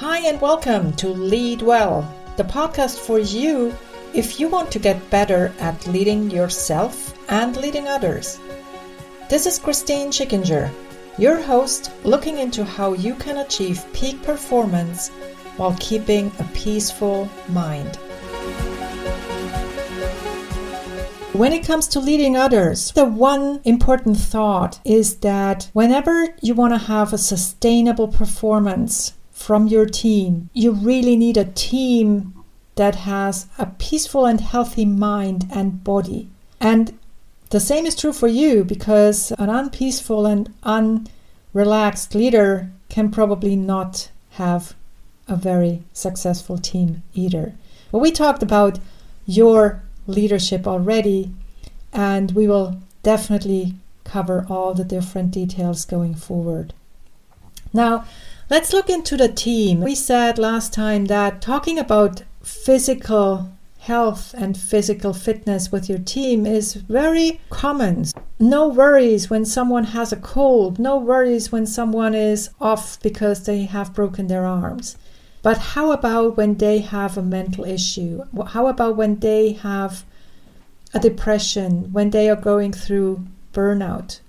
Hi, and welcome to Lead Well, the podcast for you if you want to get better at leading yourself and leading others. This is Christine Schickinger, your host, looking into how you can achieve peak performance while keeping a peaceful mind. When it comes to leading others, the one important thought is that whenever you want to have a sustainable performance from your team, you really need a team that has a peaceful and healthy mind and body. And the same is true for you because an unpeaceful and unrelaxed leader can probably not have a very successful team either. Well, we talked about your leadership already, and we will definitely cover all the different details going forward. Now, let's look into the team. We said last time that talking about physical health and physical fitness with your team is very common. No worries when someone has a cold, no worries when someone is off because they have broken their arms. But how about when they have a mental issue? How about when they have a depression, when they are going through burnout?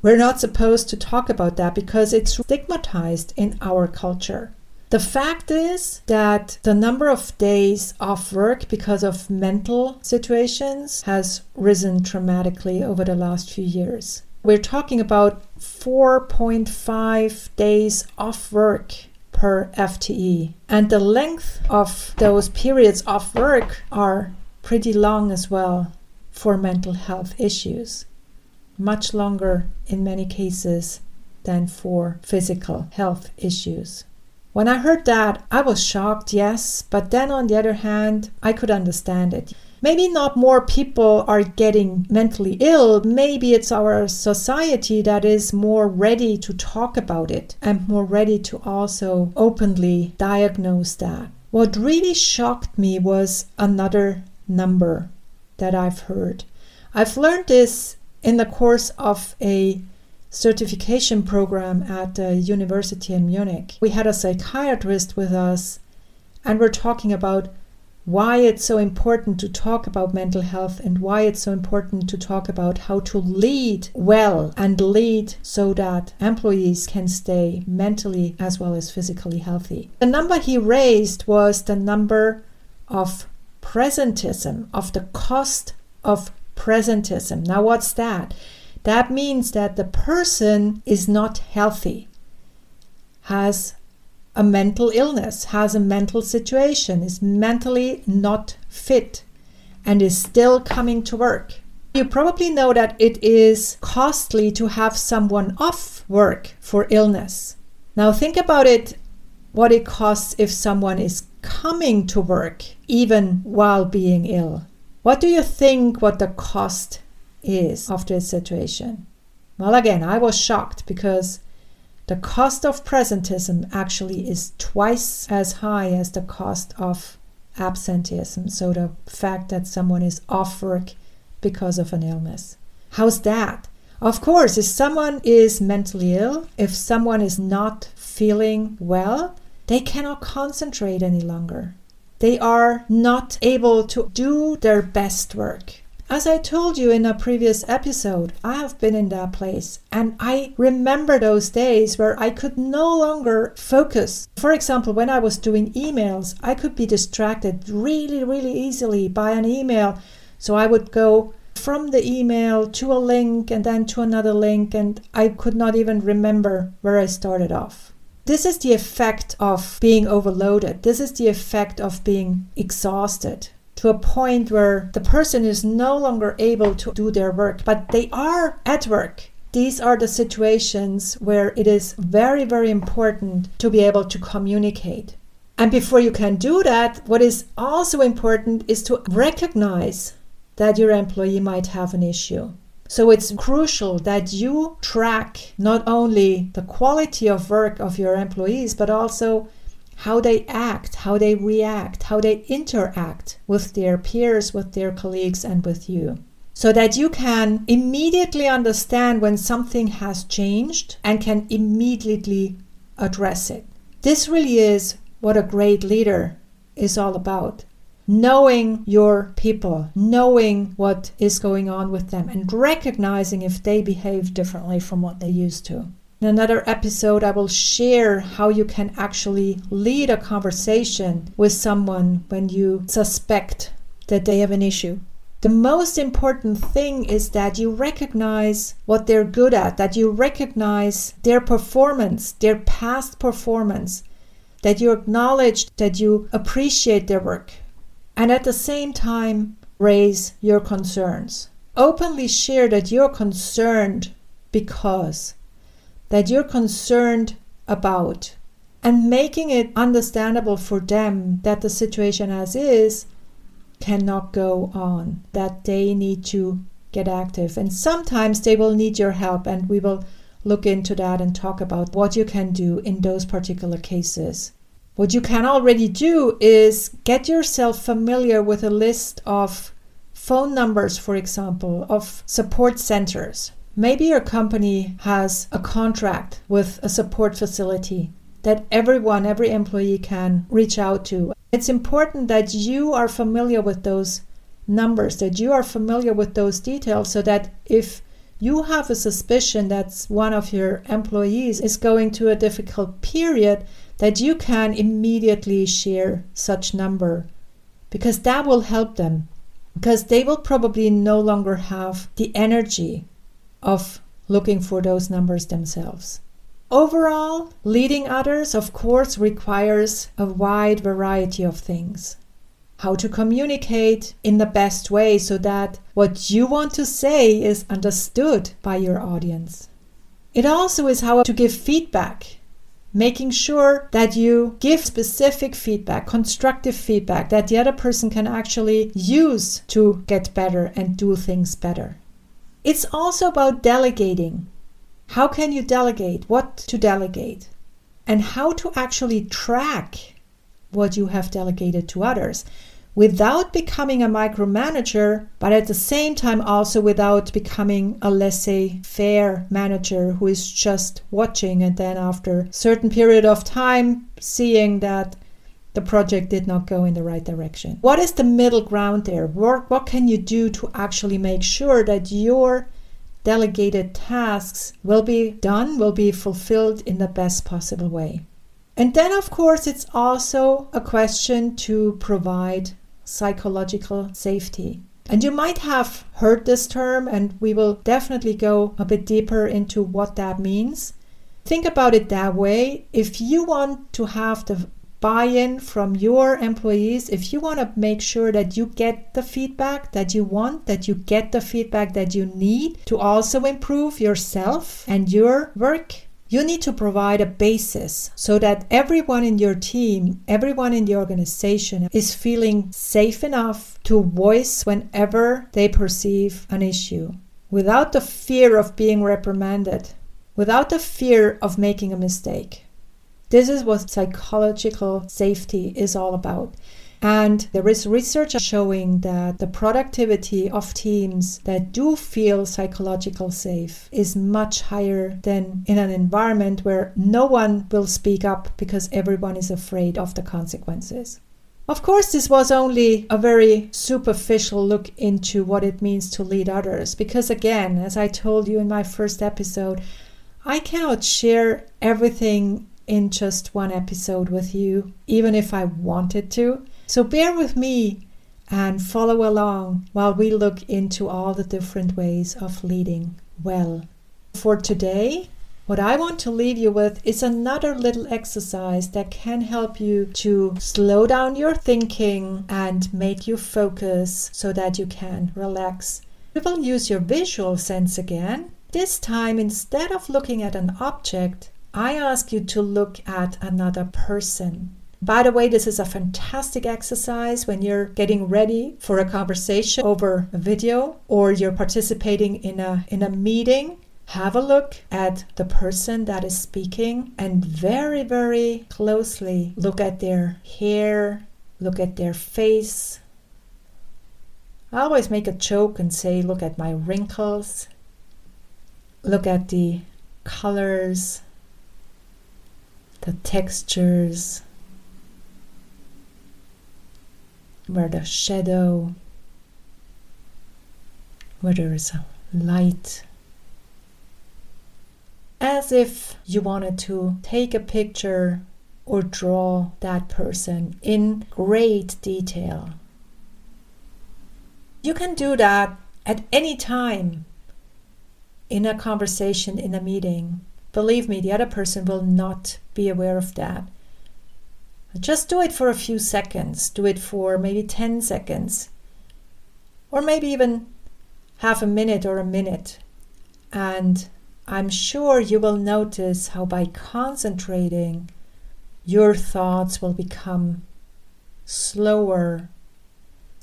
We're not supposed to talk about that because it's stigmatized in our culture. The fact is that the number of days off work because of mental situations has risen dramatically over the last few years. We're talking about 4.5 days off work per FTE. And the length of those periods of work are pretty long as well for mental health issues. Much longer in many cases than for physical health issues. When I heard that, I was shocked, yes, but then on the other hand, I could understand it. Maybe not more people are getting mentally ill. Maybe it's our society that is more ready to talk about it and more ready to also openly diagnose that. What really shocked me was another number that I've heard. I've learned this in the course of a certification program at the university in Munich. We had a psychiatrist with us and we're talking about why it's so important to talk about mental health and why it's so important to talk about how to lead well and lead so that employees can stay mentally as well as physically healthy. The number he raised was the number of presentism, of the cost of presentism. Now, what's that? That means that the person is not healthy, has a mental illness, has a mental situation, is mentally not fit, and is still coming to work. You probably know that it is costly to have someone off work for illness. Now, think about it what it costs if someone is coming to work even while being ill. What do you think what the cost is of this situation? Well, again, I was shocked because the cost of presentism actually is twice as high as the cost of absenteeism. So, the fact that someone is off work because of an illness. How's that? Of course, if someone is mentally ill, if someone is not feeling well, they cannot concentrate any longer. They are not able to do their best work. As I told you in a previous episode, I have been in that place and I remember those days where I could no longer focus. For example, when I was doing emails, I could be distracted really, really easily by an email. So I would go from the email to a link and then to another link, and I could not even remember where I started off. This is the effect of being overloaded. This is the effect of being exhausted to a point where the person is no longer able to do their work, but they are at work. These are the situations where it is very, very important to be able to communicate. And before you can do that, what is also important is to recognize that your employee might have an issue. So it's crucial that you track not only the quality of work of your employees, but also how they act, how they react, how they interact with their peers, with their colleagues, and with you. So that you can immediately understand when something has changed and can immediately address it. This really is what a great leader is all about. Knowing your people, knowing what is going on with them, and recognizing if they behave differently from what they used to. In another episode, I will share how you can actually lead a conversation with someone when you suspect that they have an issue. The most important thing is that you recognize what they're good at, that you recognize their performance, their past performance, that you acknowledge that you appreciate their work, and at the same time raise your concerns. Openly share that you're concerned because, that you're concerned about, and making it understandable for them that the situation as is cannot go on, that they need to get active. And sometimes they will need your help, and we will look into that and talk about what you can do in those particular cases. What you can already do is get yourself familiar with a list of phone numbers, for example, of support centers. Maybe your company has a contract with a support facility that everyone, every employee can reach out to. It's important that you are familiar with those numbers, that you are familiar with those details, so that if you have a suspicion that one of your employees is going through a difficult period, that you can immediately share such number because that will help them because they will probably no longer have the energy of looking for those numbers themselves. Overall, leading others, of course, requires a wide variety of things. How to communicate in the best way so that what you want to say is understood by your audience. It also is how to give feedback, making sure that you give specific feedback, constructive feedback that the other person can actually use to get better and do things better. It's also about delegating how can you delegate? What to delegate? And how to actually track what you have delegated to others without becoming a micromanager, but at the same time also without becoming a laissez faire manager who is just watching and then after a certain period of time seeing that the project did not go in the right direction. What is the middle ground there? What, what can you do to actually make sure that your delegated tasks will be done, will be fulfilled in the best possible way. And then, of course, it's also a question to provide psychological safety. And you might have heard this term, and we will definitely go a bit deeper into what that means. Think about it that way. If you want to have the buy in from your employees, if you want to make sure that you get the feedback that you want, that you get the feedback that you need to also improve yourself and your work, you need to provide a basis so that everyone in your team, everyone in the organization is feeling safe enough to voice whenever they perceive an issue without the fear of being reprimanded, without the fear of making a mistake. This is what psychological safety is all about. And there is research showing that the productivity of teams that do feel psychological safe is much higher than in an environment where no one will speak up because everyone is afraid of the consequences. Of course, this was only a very superficial look into what it means to lead others, because again, as I told you in my first episode, I cannot share everything in just one episode with you, even if I wanted to. So bear with me and follow along while we look into all the different ways of leading well. For today, what I want to leave you with is another little exercise that can help you to slow down your thinking and make you focus so that you can relax. We will use your visual sense again. This time, instead of looking at an object, I ask you to look at another person. By the way, this is a fantastic exercise when you're getting ready for a conversation over a video or you're participating in a in a meeting. Have a look at the person that is speaking and very very closely look at their hair, look at their face. I always make a joke and say look at my wrinkles. Look at the colors the textures, where the shadow, where there is a light. As if you wanted to take a picture or draw that person in great detail. You can do that at any time in a conversation, in a meeting. Believe me, the other person will not be aware of that. Just do it for a few seconds. Do it for maybe 10 seconds. Or maybe even half a minute or a minute. And I'm sure you will notice how by concentrating, your thoughts will become slower,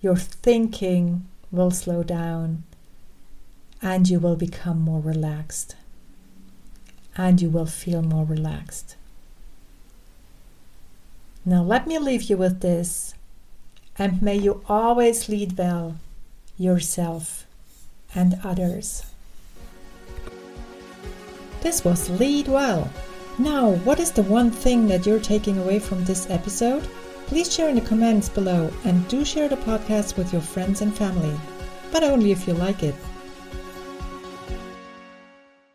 your thinking will slow down, and you will become more relaxed. And you will feel more relaxed. Now, let me leave you with this, and may you always lead well yourself and others. This was Lead Well. Now, what is the one thing that you're taking away from this episode? Please share in the comments below and do share the podcast with your friends and family, but only if you like it.